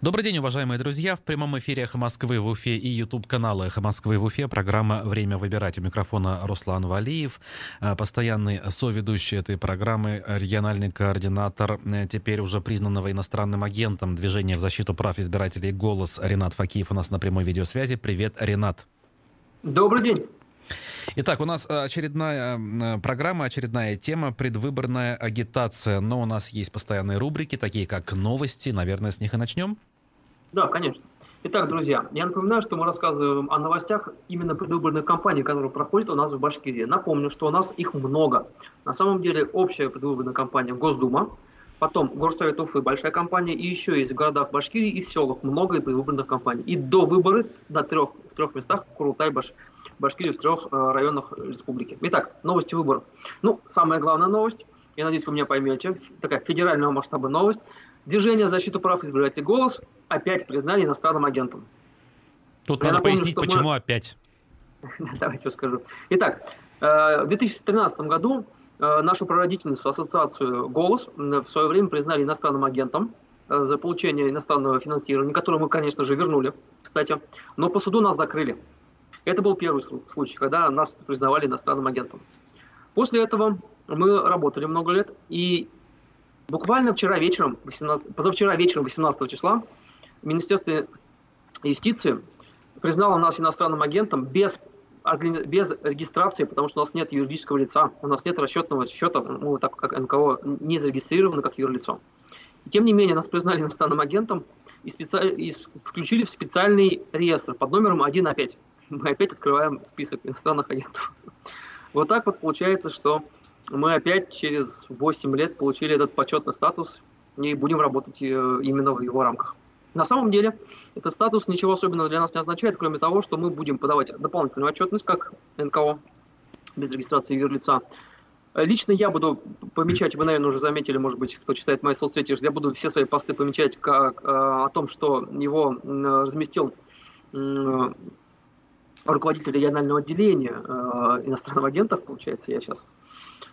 Добрый день, уважаемые друзья. В прямом эфире «Эхо Москвы» в Уфе и YouTube-канала «Эхо Москвы» в Уфе. Программа «Время выбирать». У микрофона Руслан Валиев, э, постоянный соведущий этой программы, региональный координатор, э, теперь уже признанного иностранным агентом движения в защиту прав избирателей «Голос» Ренат Факиев у нас на прямой видеосвязи. Привет, Ренат. Добрый день. Итак, у нас очередная программа, очередная тема, предвыборная агитация. Но у нас есть постоянные рубрики, такие как новости. Наверное, с них и начнем. Да, конечно. Итак, друзья, я напоминаю, что мы рассказываем о новостях именно предвыборной кампании, которая проходит у нас в Башкирии. Напомню, что у нас их много. На самом деле общая предвыборная кампания Госдума, потом Горсовет Уфы, большая кампания, и еще есть в городах Башкирии и в селах много предвыборных кампаний. И до выборы на трех, в трех местах Курултай, Баш, Башкирии, в трех э, районах республики. Итак, новости выборов. Ну, самая главная новость, я надеюсь, вы меня поймете, такая федерального масштаба новость. Движение за защиту прав избирателей «Голос» опять признали иностранным агентом. Тут Я надо напомню, пояснить, почему мы... опять. Давайте скажу. Итак, э, в 2013 году э, нашу прародительницу ассоциацию «Голос» в свое время признали иностранным агентом э, за получение иностранного финансирования, которое мы, конечно же, вернули, кстати, но по суду нас закрыли. Это был первый случай, когда нас признавали иностранным агентом. После этого мы работали много лет, и буквально вчера вечером, 18, позавчера вечером 18 числа, Министерство юстиции признало нас иностранным агентом без, без регистрации, потому что у нас нет юридического лица, у нас нет расчетного счета, ну, так как НКО не зарегистрировано как юрлицо. И, тем не менее, нас признали иностранным агентом и, специ... и включили в специальный реестр под номером 1А5. Мы опять открываем список иностранных агентов. Вот так вот получается, что мы опять через 8 лет получили этот почетный статус и будем работать э, именно в его рамках. На самом деле, этот статус ничего особенного для нас не означает, кроме того, что мы будем подавать дополнительную отчетность как НКО без регистрации юрлица. Лично я буду помечать, вы, наверное, уже заметили, может быть, кто читает мои соцсети, я буду все свои посты помечать как, э, о том, что его э, разместил э, руководитель регионального отделения э, иностранных агентов, получается, я сейчас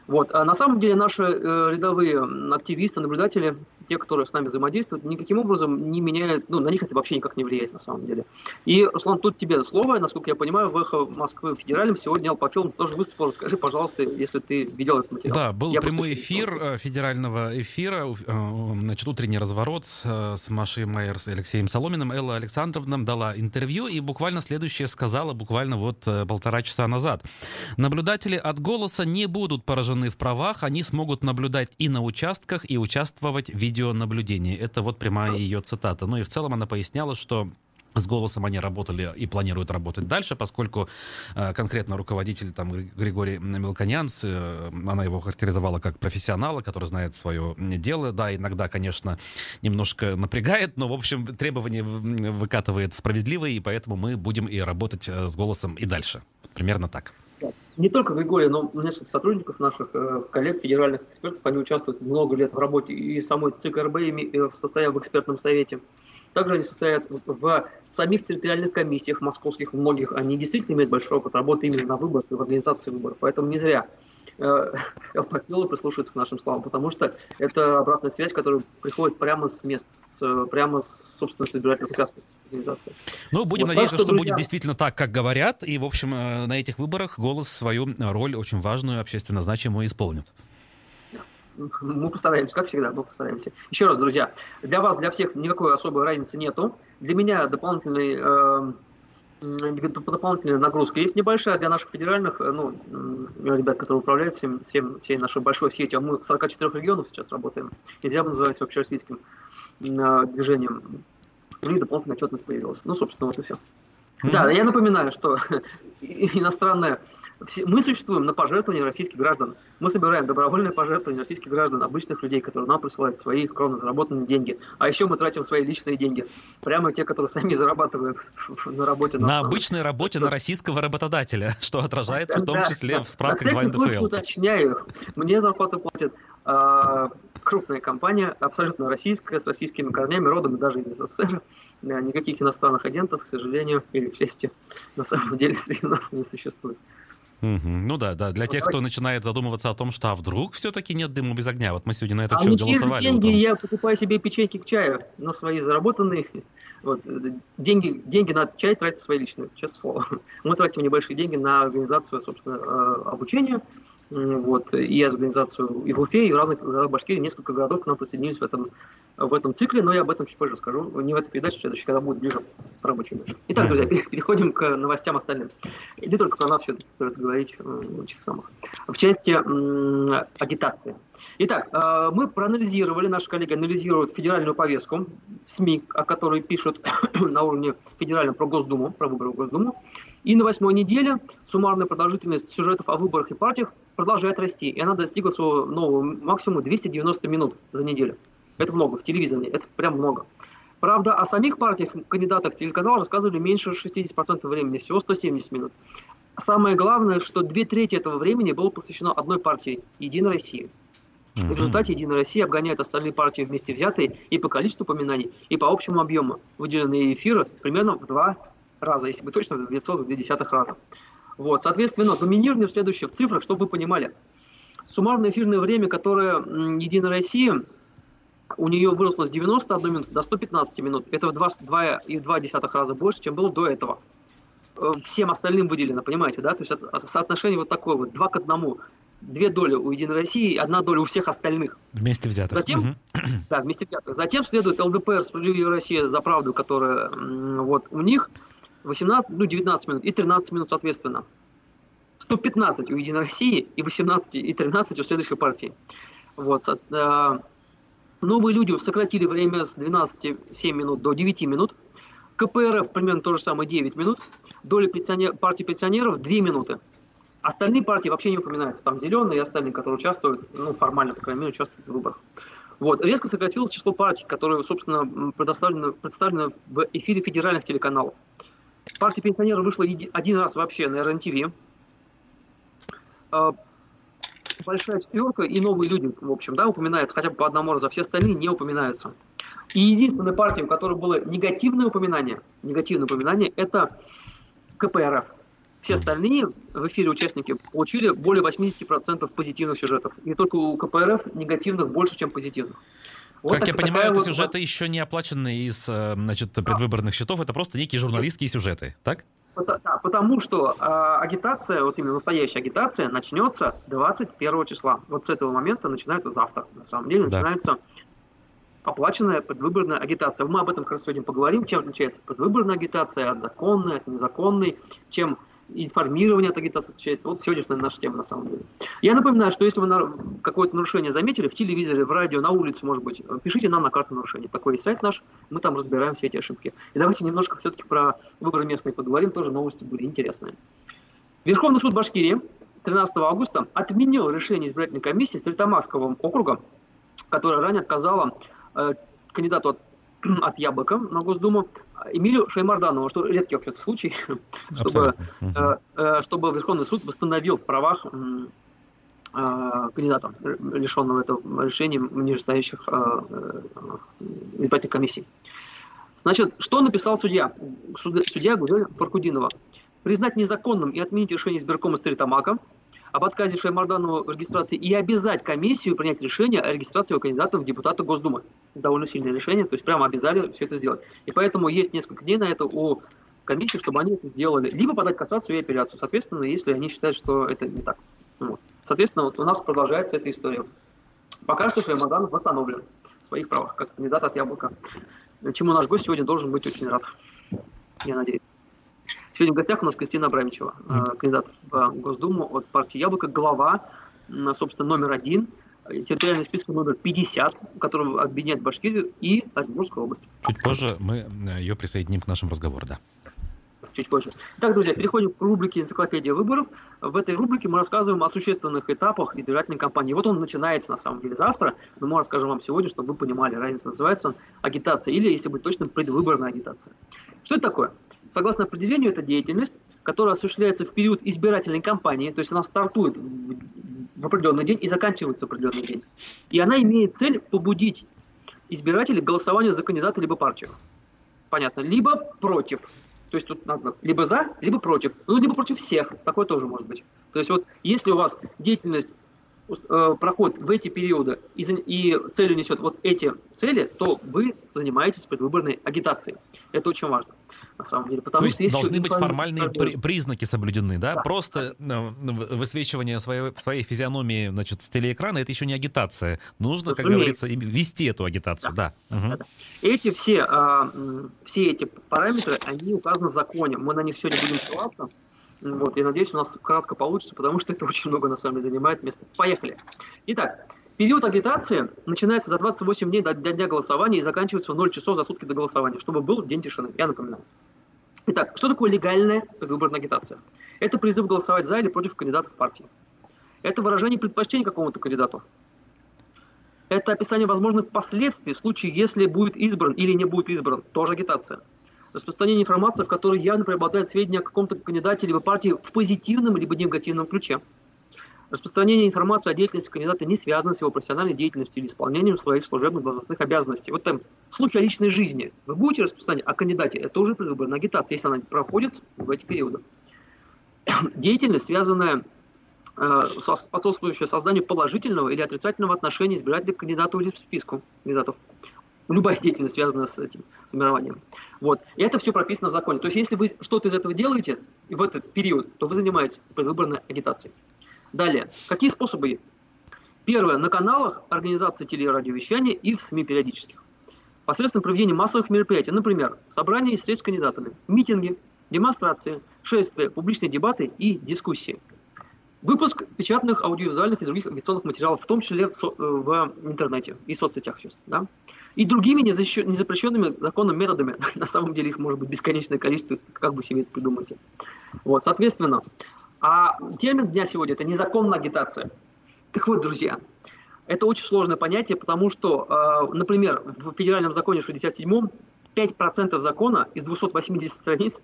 вот. А на самом деле наши э, рядовые активисты, наблюдатели, те, которые с нами взаимодействуют, никаким образом не меняют, ну, на них это вообще никак не влияет на самом деле. И, Руслан, тут тебе слово, насколько я понимаю, в «Эхо Москвы» федеральном сегодня Попелов тоже выступил. Расскажи, пожалуйста, если ты видел этот материал. Да, был я прямой эфир э, федерального эфира, э, значит, утренний разворот э, с Машей Майерс и Алексеем Соломиным. Элла Александровна дала интервью и буквально следующее сказала буквально вот полтора часа назад. Наблюдатели от «Голоса» не будут поражены поражены в правах, они смогут наблюдать и на участках, и участвовать в видеонаблюдении. Это вот прямая ее цитата. Ну и в целом она поясняла, что с голосом они работали и планируют работать дальше, поскольку э, конкретно руководитель там Григорий Мелконянц, э, она его характеризовала как профессионала, который знает свое дело. Да, иногда, конечно, немножко напрягает, но, в общем, требования выкатывает справедливые, и поэтому мы будем и работать э, с голосом и дальше. Примерно так не только Григорий, но несколько сотрудников наших, э, коллег, федеральных экспертов, они участвуют много лет в работе и самой ЦКРБ, и состоят в экспертном совете. Также они состоят в самих территориальных комиссиях московских, многих. Они действительно имеют большой опыт работы именно на выборах и в организации выборов. Поэтому не зря Элпакилы прислушиваются к нашим словам, потому что это обратная связь, которая приходит прямо с мест, прямо с, собственно, с избирательных участков организации. Ну, будем вот надеяться, что, что друзья... будет действительно так, как говорят, и, в общем, э, на этих выборах голос свою роль очень важную, общественно значимую исполнит. Мы постараемся, как всегда, мы постараемся. Еще раз, друзья, для вас, для всех никакой особой разницы нету. Для меня дополнительный э, дополнительная нагрузка есть небольшая для наших федеральных, э, ну, ребят, которые управляют всем, всем, всей нашей большой сетью. Мы в 44 регионах сейчас работаем. Нельзя бы называть общероссийским э, движением. У них дополнительная отчетность появилась. Ну, собственно, вот и все. Mm-hmm. Да, я напоминаю, что иностранная мы существуем на пожертвования российских граждан. Мы собираем добровольные пожертвования российских граждан, обычных людей, которые нам присылают свои кровно заработанные деньги. А еще мы тратим свои личные деньги. Прямо те, которые сами зарабатывают на работе. На, на обычной работе на российского работодателя, что отражается в том числе в справках 2 НДФЛ. уточняю. Мне зарплату платят а, крупная компания, абсолютно российская, с российскими корнями, родом даже из СССР. Никаких иностранных агентов, к сожалению, или к счастью, на самом деле среди нас не существует. Угу. Ну да, да. Для тех, кто начинает задумываться о том, что а вдруг все-таки нет дыма без огня. Вот мы сегодня на этот а счет голосовали. деньги утром. я покупаю себе печеньки к чаю на свои заработанные. Вот. Деньги, деньги на чай тратить свои личные, честное слово. Мы тратим небольшие деньги на организацию, собственно, э, обучения вот, и организацию и в Уфе, и в разных городах Башкирии, несколько городов к нам присоединились в этом, в этом цикле, но я об этом чуть позже скажу, не в этой передаче, следующей, когда будет ближе рабочей ночи. Итак, друзья, переходим к новостям остальным. Не только про нас все стоит говорить в. В части м, агитации. Итак, э, мы проанализировали, наши коллеги анализируют федеральную повестку СМИ, о которой пишут на уровне федерального про Госдуму, про выборы в Госдуму. И на восьмой неделе суммарная продолжительность сюжетов о выборах и партиях продолжает расти. И она достигла своего нового максимума 290 минут за неделю. Это много в телевизоре, это прям много. Правда, о самих партиях кандидатах телеканала рассказывали меньше 60% времени, всего 170 минут. Самое главное, что две трети этого времени было посвящено одной партии – Единой России. В результате Единая Россия обгоняет остальные партии вместе взятые и по количеству упоминаний, и по общему объему выделенные эфиры примерно в два раза, если бы точно, в 2,2 раза. Вот, соответственно, доминирование следующее в цифрах, чтобы вы понимали. Суммарное эфирное время, которое Единая Россия, у нее выросло с 91 минут до 115 минут. Это в 2,2 раза больше, чем было до этого. Э, всем остальным выделено, понимаете, да? То есть это соотношение вот такое вот, 2 к 1. Две доли у Единой России, одна доля у всех остальных. Вместе взятых. Затем, угу. да, вместе взятых. Затем следует ЛДПР, Справедливая Россия за правду, которая вот у них 18, ну, 19 минут и 13 минут соответственно. 115 у Единой России и 18 и 13 у следующей партии. Вот. Э, новые люди сократили время с 12 7 минут до 9 минут. КПРФ примерно то же самое 9 минут. Доля пенсионер, партии пенсионеров 2 минуты. Остальные партии вообще не упоминаются. Там зеленые и остальные, которые участвуют, ну, формально, по крайней мере, участвуют в выборах. Вот. Резко сократилось число партий, которые, собственно, предоставлены, представлены в эфире федеральных телеканалов. Партия пенсионеров вышла один раз вообще на РНТВ. А, большая четверка и новые люди, в общем, да, упоминаются хотя бы по одному разу, а все остальные не упоминаются. И единственная партия, у которой было негативное упоминание, негативное упоминание, это КПРФ. Все остальные в эфире участники получили более 80% позитивных сюжетов. И только у КПРФ негативных больше, чем позитивных. Вот как я понимаю, это вот сюжеты еще не оплаченные из э, значит, предвыборных счетов, это просто некие журналистские сюжеты, так? Да, потому что э, агитация, вот именно настоящая агитация, начнется 21 числа. Вот с этого момента начинается завтра, на самом деле, да. начинается оплаченная предвыборная агитация. Мы об этом как раз сегодня поговорим, чем отличается предвыборная агитация от законной, от незаконной, чем информирование от агитации отличается. Вот сегодняшняя наша тема на самом деле. Я напоминаю, что если вы какое-то нарушение заметили в телевизоре, в радио, на улице, может быть, пишите нам на карту нарушений. Такой есть сайт наш, мы там разбираем все эти ошибки. И давайте немножко все-таки про выборы местные поговорим, тоже новости были интересные. Верховный суд Башкирии 13 августа отменил решение избирательной комиссии Стрельтамакского округа, которая ранее отказала э, кандидату от от Яблока на Госдуму Эмилию Шаймарданову, что редкий вообще случай, чтобы, э, э, чтобы Верховный суд восстановил в правах э, кандидата, лишенного этого решения нижестоящих э, избирательных комиссий. Значит, что написал судья? Судья Гузель Фаркудинова. Признать незаконным и отменить решение избиркома Стритамака об отказе Шаймарданову в регистрации и обязать комиссию принять решение о регистрации его кандидата в депутаты Госдумы. Довольно сильное решение, то есть прямо обязали все это сделать. И поэтому есть несколько дней на это у комиссии, чтобы они это сделали. Либо подать кассацию и апелляцию, соответственно, если они считают, что это не так. Вот. Соответственно, вот у нас продолжается эта история. Пока что Шаймарданов восстановлен в своих правах, как кандидат от Яблока. Чему наш гость сегодня должен быть очень рад. Я надеюсь. Сегодня в гостях у нас Кристина Абрамичева, mm кандидат в Госдуму от партии «Яблоко», глава, собственно, номер один, территориальный список номер 50, который объединяет Башкирию и Оренбургскую область. Чуть позже мы э, ее присоединим к нашему разговору, да. Чуть позже. Итак, друзья, переходим к рубрике «Энциклопедия выборов». В этой рубрике мы рассказываем о существенных этапах избирательной кампании. Вот он начинается, на самом деле, завтра, но мы расскажем вам сегодня, чтобы вы понимали, разница называется он агитация или, если быть точным, предвыборная агитация. Что это такое? Согласно определению, это деятельность, которая осуществляется в период избирательной кампании, то есть она стартует в определенный день и заканчивается в определенный день. И она имеет цель побудить избирателей к голосованию за кандидата либо партию. Понятно. Либо против. То есть тут надо либо за, либо против. Ну, либо против всех. Такое тоже может быть. То есть вот если у вас деятельность э, проходит в эти периоды и, и целью несет вот эти цели, то вы занимаетесь предвыборной агитацией. Это очень важно на самом деле. Потому То есть должны быть формальные при, признаки соблюдены, да? да Просто. Ну, высвечивание своей, своей физиономии значит, с телеэкрана это еще не агитация. Нужно, Разумеется. как говорится, вести эту агитацию, да. да. Угу. Эти все, а, все эти параметры, они указаны в законе. Мы на них сегодня будем ссылаться. Вот, я надеюсь, у нас кратко получится, потому что это очень много на самом деле занимает место. Поехали. Итак, Период агитации начинается за 28 дней до, дня голосования и заканчивается в 0 часов за сутки до голосования, чтобы был день тишины. Я напоминаю. Итак, что такое легальная предвыборная агитация? Это призыв голосовать за или против кандидатов партии. Это выражение предпочтений какому-то кандидату. Это описание возможных последствий в случае, если будет избран или не будет избран. Тоже агитация. Распространение информации, в которой явно преобладает сведения о каком-то кандидате либо партии в позитивном либо негативном ключе. Распространение информации о деятельности кандидата не связано с его профессиональной деятельностью или исполнением своих служебных должностных обязанностей. Вот там слухи о личной жизни. Вы будете распространять о кандидате, это уже предвыборная агитация, если она проходит в эти периоды. Деятельность, связанная э, способствующая созданию положительного или отрицательного отношения избирателя к кандидату или списку кандидатов. Любая деятельность, связанная с этим формированием. Вот. И это все прописано в законе. То есть, если вы что-то из этого делаете в этот период, то вы занимаетесь предвыборной агитацией. Далее. Какие способы есть? Первое. На каналах организации телерадиовещания и в СМИ периодических. Посредством проведения массовых мероприятий, например, собрания и встреч с кандидатами, митинги, демонстрации, шествия, публичные дебаты и дискуссии. Выпуск печатных, аудиовизуальных и других агитационных материалов, в том числе в, в интернете и соцсетях сейчас. Да? И другими незапрещенными законом методами, на самом деле их может быть бесконечное количество, как бы себе это придумайте. Вот, соответственно, а термин дня сегодня – это незаконная агитация. Так вот, друзья, это очень сложное понятие, потому что, э, например, в федеральном законе 67-м 5% закона из 280 страниц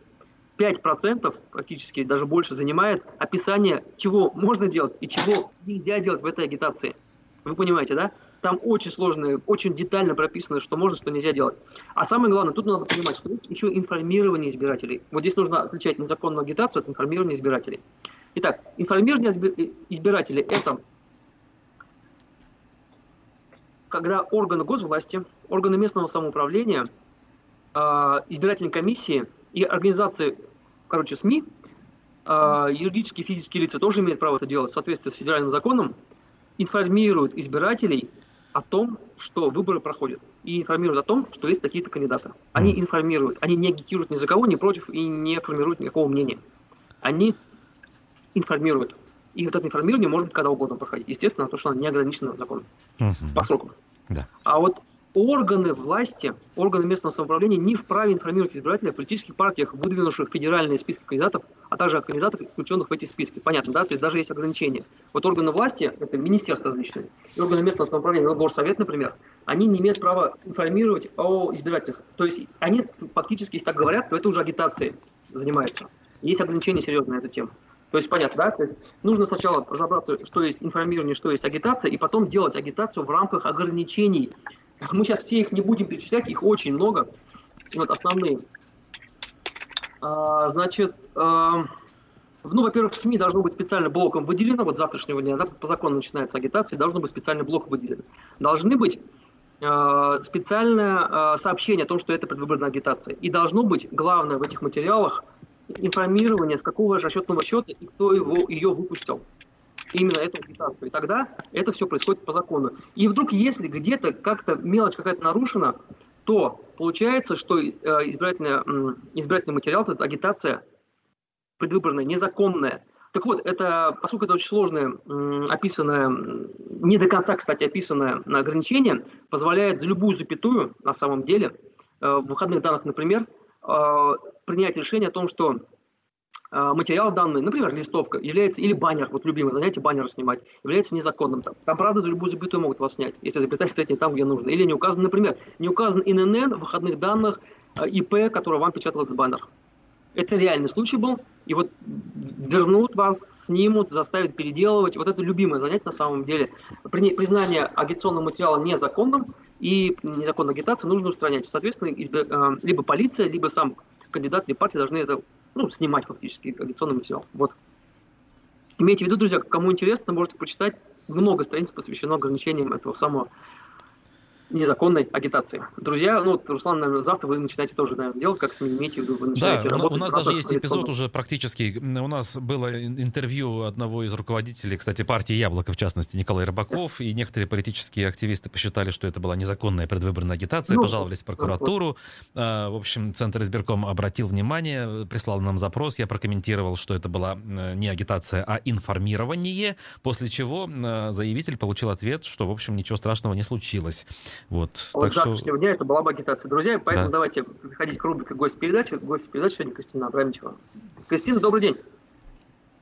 5% практически, даже больше, занимает описание, чего можно делать и чего нельзя делать в этой агитации. Вы понимаете, да? Там очень сложно, очень детально прописано, что можно, что нельзя делать. А самое главное, тут надо понимать, что есть еще информирование избирателей. Вот здесь нужно отличать незаконную агитацию от информирования избирателей. Итак, информирование избирателей – это когда органы госвласти, органы местного самоуправления, а, избирательные комиссии и организации, короче, СМИ, а, юридические и физические лица тоже имеют право это делать в соответствии с федеральным законом, информируют избирателей о том, что выборы проходят, и информируют о том, что есть такие-то кандидаты. Они информируют, они не агитируют ни за кого, ни против, и не формируют никакого мнения. Они информируют. И вот это информирование может когда угодно проходить. Естественно, то, что оно не ограничено законом угу. по срокам. Да. А вот органы власти, органы местного самоуправления не вправе информировать избирателей о политических партиях, выдвинувших федеральные списки кандидатов, а также о кандидатах, включенных в эти списки. Понятно, да? То есть даже есть ограничения. Вот органы власти, это министерство различные, и органы местного самоуправления, ну, горсовет, например, они не имеют права информировать о избирателях. То есть они фактически, если так говорят, то это уже агитацией занимается. Есть ограничения серьезные на эту тему. То есть понятно, да? То есть нужно сначала разобраться, что есть информирование, что есть агитация, и потом делать агитацию в рамках ограничений мы сейчас все их не будем перечислять, их очень много. Вот основные. А, значит, а, ну, во-первых, в СМИ должно быть специально блоком выделено, вот завтрашнего дня, да, по закону начинается агитация, должно быть специальный блок выделен. Должны быть э, специальное э, сообщение о том, что это предвыборная агитация. И должно быть, главное в этих материалах, информирование, с какого расчетного счета и кто его, ее выпустил именно эту агитацию. И тогда это все происходит по закону. И вдруг, если где-то как-то мелочь какая-то нарушена, то получается, что э, избирательный, избирательный материал, эта агитация предвыборная, незаконная. Так вот, это, поскольку это очень сложное, описанное, не до конца, кстати, описанное ограничение, позволяет за любую запятую, на самом деле, э, в выходных данных, например, э, принять решение о том, что материал данный, например, листовка, является, или баннер, вот любимое занятие, баннер снимать, является незаконным. Там, там правда, за любую запятую могут вас снять, если запятая стоит не там, где нужно. Или не указан, например, не указан ИНН, выходных данных, а, ИП, который вам печатал этот баннер. Это реальный случай был, и вот вернут вас, снимут, заставят переделывать. Вот это любимое занятие на самом деле. Признание агитационного материала незаконным и незаконной агитации нужно устранять. Соответственно, а, либо полиция, либо сам кандидат или партия должны это ну, снимать фактически агитационный материал. Вот. Имейте в виду, друзья, кому интересно, можете почитать. Много страниц посвящено ограничениям этого самого незаконной агитации. Друзья, ну, Руслан, наверное, завтра вы начинаете тоже, наверное, делать, как в виду, вы начинаете да, работать. у нас даже есть эпизод уже практически, у нас было интервью одного из руководителей, кстати, партии «Яблоко», в частности, Николай Рыбаков, и некоторые политические активисты посчитали, что это была незаконная предвыборная агитация, ну, пожаловались в прокуратуру. Вот. А, в общем, Центр избирком обратил внимание, прислал нам запрос, я прокомментировал, что это была не агитация, а информирование, после чего э, заявитель получил ответ, что, в общем, ничего страшного не случилось. Вот. А так завтрашнего что... дня это была бы агитация. Друзья, поэтому да. давайте переходить к рубрике «Гость передачи». Гость передачи сегодня Кристина Абрамичева. Кристина, добрый день.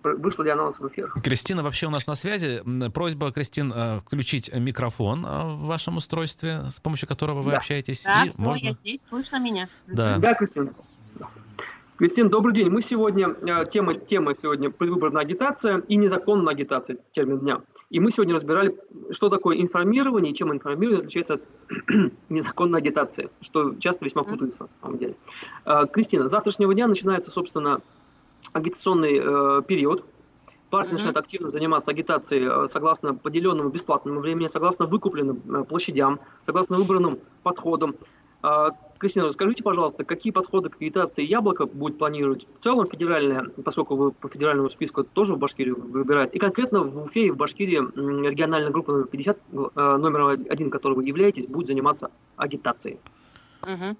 Вышла ли анонс в эфир? Кристина вообще у нас на связи. Просьба, Кристин, э, включить микрофон э, в вашем устройстве, с помощью которого вы да. общаетесь. Да, и все, можно... я здесь, слышно меня. Да, да Кристина. Кристина, добрый день. Мы сегодня, э, тема, тема сегодня предвыборная агитация и незаконная агитация, термин дня. И мы сегодня разбирали, что такое информирование и чем информирование отличается от незаконной агитации, что часто весьма путается на самом деле. А, Кристина, с завтрашнего дня начинается, собственно, агитационный э, период. Партия mm-hmm. начинает активно заниматься агитацией э, согласно поделенному бесплатному времени, согласно выкупленным э, площадям, согласно выбранным подходам. А, Кристина, расскажите, пожалуйста, какие подходы к агитации Яблоко будет планировать в целом федеральное, поскольку вы по федеральному списку тоже в Башкирию выбираете, и конкретно в Уфе и в Башкирии региональная группа номер 50, э, номер один, которой вы являетесь, будет заниматься агитацией. Угу.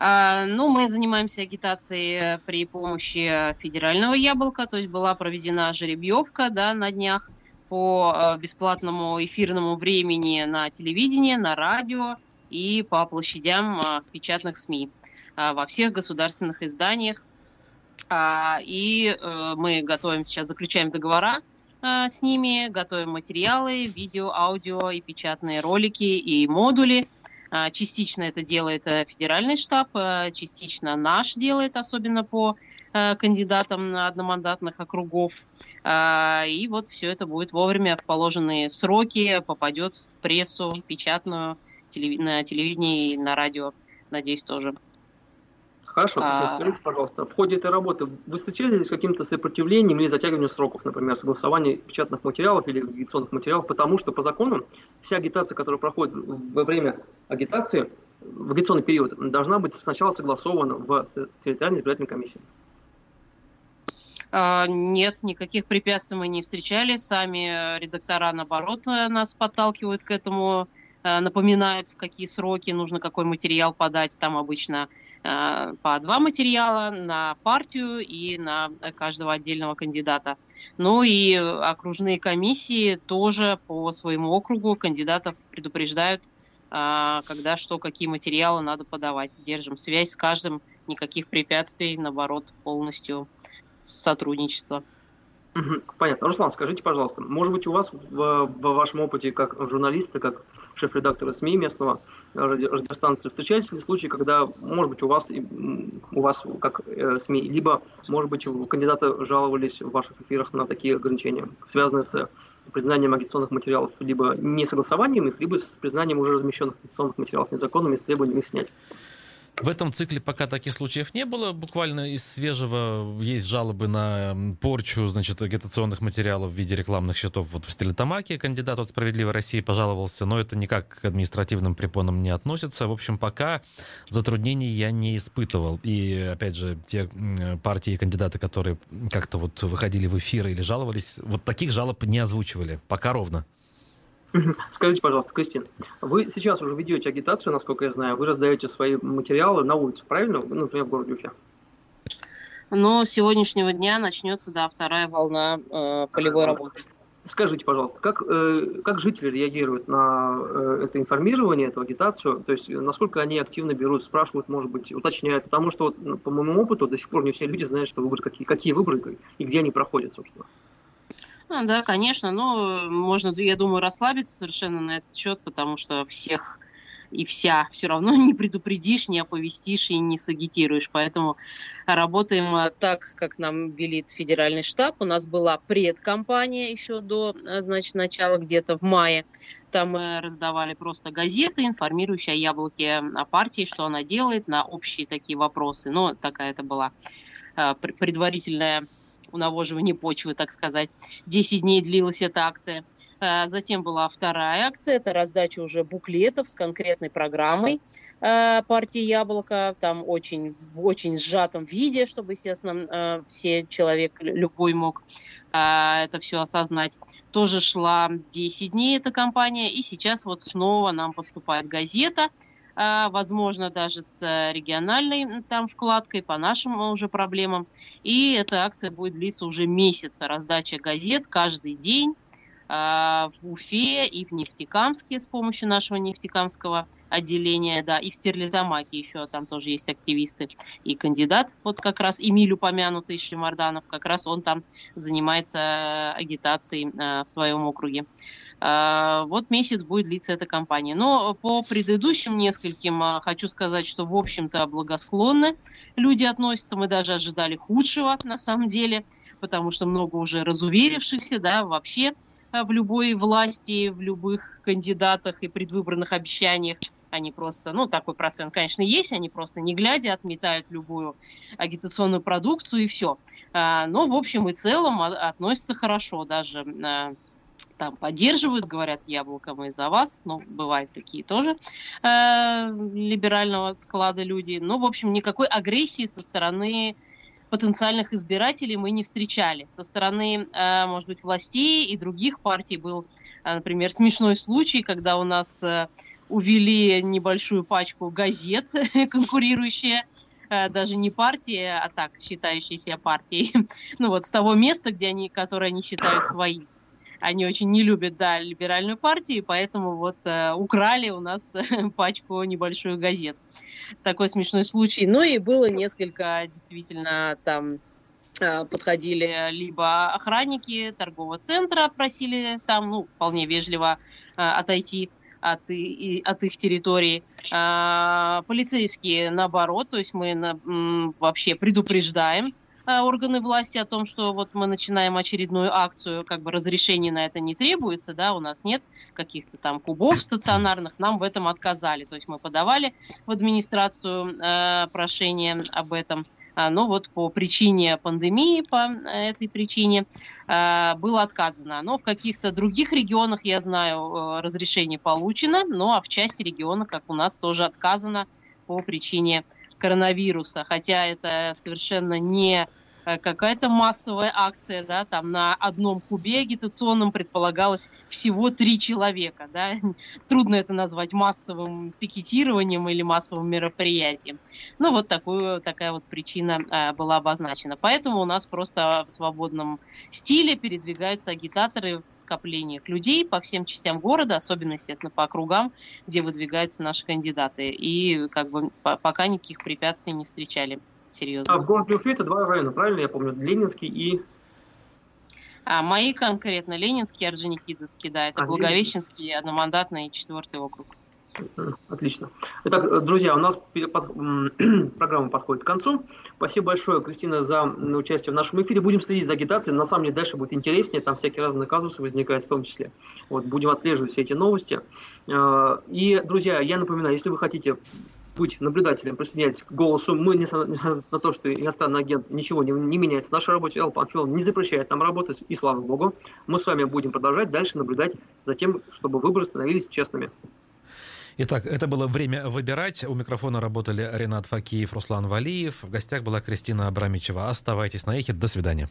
А, ну, мы занимаемся агитацией при помощи федерального яблока, то есть была проведена жеребьевка да, на днях по э, бесплатному эфирному времени на телевидении, на радио, и по площадям а, в печатных СМИ а, во всех государственных изданиях. А, и э, мы готовим сейчас, заключаем договора с ними, готовим материалы, видео, аудио и печатные ролики и модули. Частично это делает э, федеральный штаб, частично наш делает, особенно по э, кандидатам на одномандатных округов. И вот все это будет вовремя в положенные сроки, попадет в прессу печатную на телевидении и на радио, надеюсь, тоже. Хорошо, а... скажите, пожалуйста, в ходе этой работы вы встречались с каким-то сопротивлением или затягиванием сроков, например, согласование печатных материалов или агитационных материалов, потому что по закону вся агитация, которая проходит во время агитации, в агитационный период, должна быть сначала согласована в территориальной избирательной комиссии. А, нет, никаких препятствий мы не встречали. Сами редактора, наоборот, нас подталкивают к этому Э, напоминают, в какие сроки нужно какой материал подать. Там обычно э, по два материала на партию и на каждого отдельного кандидата. Ну и окружные комиссии тоже по своему округу кандидатов предупреждают, э, когда что, какие материалы надо подавать. Держим связь с каждым, никаких препятствий, наоборот, полностью сотрудничество. Понятно. Руслан, скажите, пожалуйста, может быть, у вас в, в вашем опыте как журналиста, как шеф-редактора СМИ местного радиостанции, встречались ли случаи, когда, может быть, у вас, у вас как э, СМИ, либо, может быть, кандидаты жаловались в ваших эфирах на такие ограничения, связанные с признанием агитационных материалов, либо не согласованием их, либо с признанием уже размещенных агитационных материалов незаконными с требованием их снять? В этом цикле пока таких случаев не было. Буквально из свежего есть жалобы на порчу, значит, агитационных материалов в виде рекламных счетов. Вот в Стелетамаке кандидат от «Справедливой России» пожаловался, но это никак к административным препонам не относится. В общем, пока затруднений я не испытывал. И, опять же, те партии и кандидаты, которые как-то вот выходили в эфир или жаловались, вот таких жалоб не озвучивали. Пока ровно. Скажите, пожалуйста, Кристина, вы сейчас уже ведете агитацию, насколько я знаю, вы раздаете свои материалы на улице, правильно? Ну, например, в городе Уфе. Но с сегодняшнего дня начнется, да, вторая волна э, полевой работы. Скажите, пожалуйста, как, э, как жители реагируют на э, это информирование, эту агитацию? То есть, насколько они активно берут, спрашивают, может быть, уточняют? Потому что, вот, ну, по моему опыту, до сих пор не все люди знают, что выборы какие, какие выборы и где они проходят, собственно. Ну, да, конечно, но можно, я думаю, расслабиться совершенно на этот счет, потому что всех и вся все равно не предупредишь, не оповестишь и не сагитируешь. Поэтому работаем а, так, как нам велит федеральный штаб. У нас была предкомпания еще до а, значит, начала где-то в мае. Там мы раздавали просто газеты, информирующие о яблоке о партии, что она делает, на общие такие вопросы. Но такая это была а, предварительная унавоживания почвы, так сказать. 10 дней длилась эта акция. А, затем была вторая акция, это раздача уже буклетов с конкретной программой а, партии «Яблоко», там очень, в очень сжатом виде, чтобы, естественно, а, все человек, любой мог это все осознать. Тоже шла 10 дней эта кампания, и сейчас вот снова нам поступает газета, возможно, даже с региональной там вкладкой по нашим уже проблемам. И эта акция будет длиться уже месяц. Раздача газет каждый день а, в Уфе и в Нефтекамске с помощью нашего нефтекамского отделения, да, и в Стерлитамаке еще там тоже есть активисты. И кандидат, вот как раз Эмиль упомянутый Шлемарданов, как раз он там занимается агитацией а, в своем округе. А, вот месяц будет длиться эта кампания. Но по предыдущим нескольким хочу сказать, что, в общем-то, благосклонны люди относятся. Мы даже ожидали худшего, на самом деле, потому что много уже разуверившихся, да, вообще Э, в любой власти, в любых кандидатах и предвыборных обещаниях. Они просто, ну, такой процент, конечно, есть, они просто не глядя отметают любую агитационную продукцию и все. А, но, в общем и целом, относятся хорошо, даже там поддерживают, говорят, яблоко мы за вас, ну, бывают такие тоже э, либерального склада люди. Но, в общем, никакой агрессии со стороны потенциальных избирателей мы не встречали. Со стороны, э, может быть, властей и других партий был, э, например, смешной случай, когда у нас э, увели небольшую пачку газет, конкурирующие даже не партии, а так, считающие себя партией. Ну вот с того места, где они, которое они считают своим. Они очень не любят, да, либеральную партию, и поэтому вот э, украли у нас пачку небольшую газет. Такой смешной случай. Ну и было несколько действительно там э, подходили либо охранники торгового центра, просили там, ну, вполне вежливо э, отойти от, и, от их территории. А, полицейские, наоборот, то есть мы на, вообще предупреждаем органы власти о том, что вот мы начинаем очередную акцию, как бы разрешения на это не требуется, да, у нас нет каких-то там кубов стационарных, нам в этом отказали. То есть мы подавали в администрацию э, прошение об этом, а, но вот по причине пандемии, по э, этой причине э, было отказано. Но в каких-то других регионах, я знаю, э, разрешение получено, но а в части регионов, как у нас, тоже отказано по причине коронавируса, хотя это совершенно не Э, какая-то массовая акция, да, там на одном кубе агитационном предполагалось всего три человека, да, трудно это назвать массовым пикетированием или массовым мероприятием. Ну, вот такую, такая вот причина а, была обозначена. Поэтому у нас просто в свободном стиле передвигаются агитаторы в скоплениях людей по всем частям города, особенно, естественно, по округам, где выдвигаются наши кандидаты. И как бы пока никаких препятствий не встречали серьезно. А в городе Уфе это два района, правильно я помню? Ленинский и... А, мои конкретно Ленинский, Орджоникидзевский, да, это а, Благовещенский, одномандатный четвертый округ. Отлично. Итак, друзья, у нас программа подходит к концу. Спасибо большое, Кристина, за участие в нашем эфире. Будем следить за агитацией. На самом деле дальше будет интереснее. Там всякие разные казусы возникают в том числе. Вот, будем отслеживать все эти новости. А, и, друзья, я напоминаю, если вы хотите быть наблюдателем, присоединяйтесь к голосу. Мы, несмотря на то, что иностранный агент, ничего не, не меняется в нашей работе, Алпанфилов не запрещает нам работать, и слава богу. Мы с вами будем продолжать дальше наблюдать за тем, чтобы выборы становились честными. Итак, это было время выбирать. У микрофона работали Ренат Факиев, Руслан Валиев. В гостях была Кристина Абрамичева. Оставайтесь на эхе. До свидания.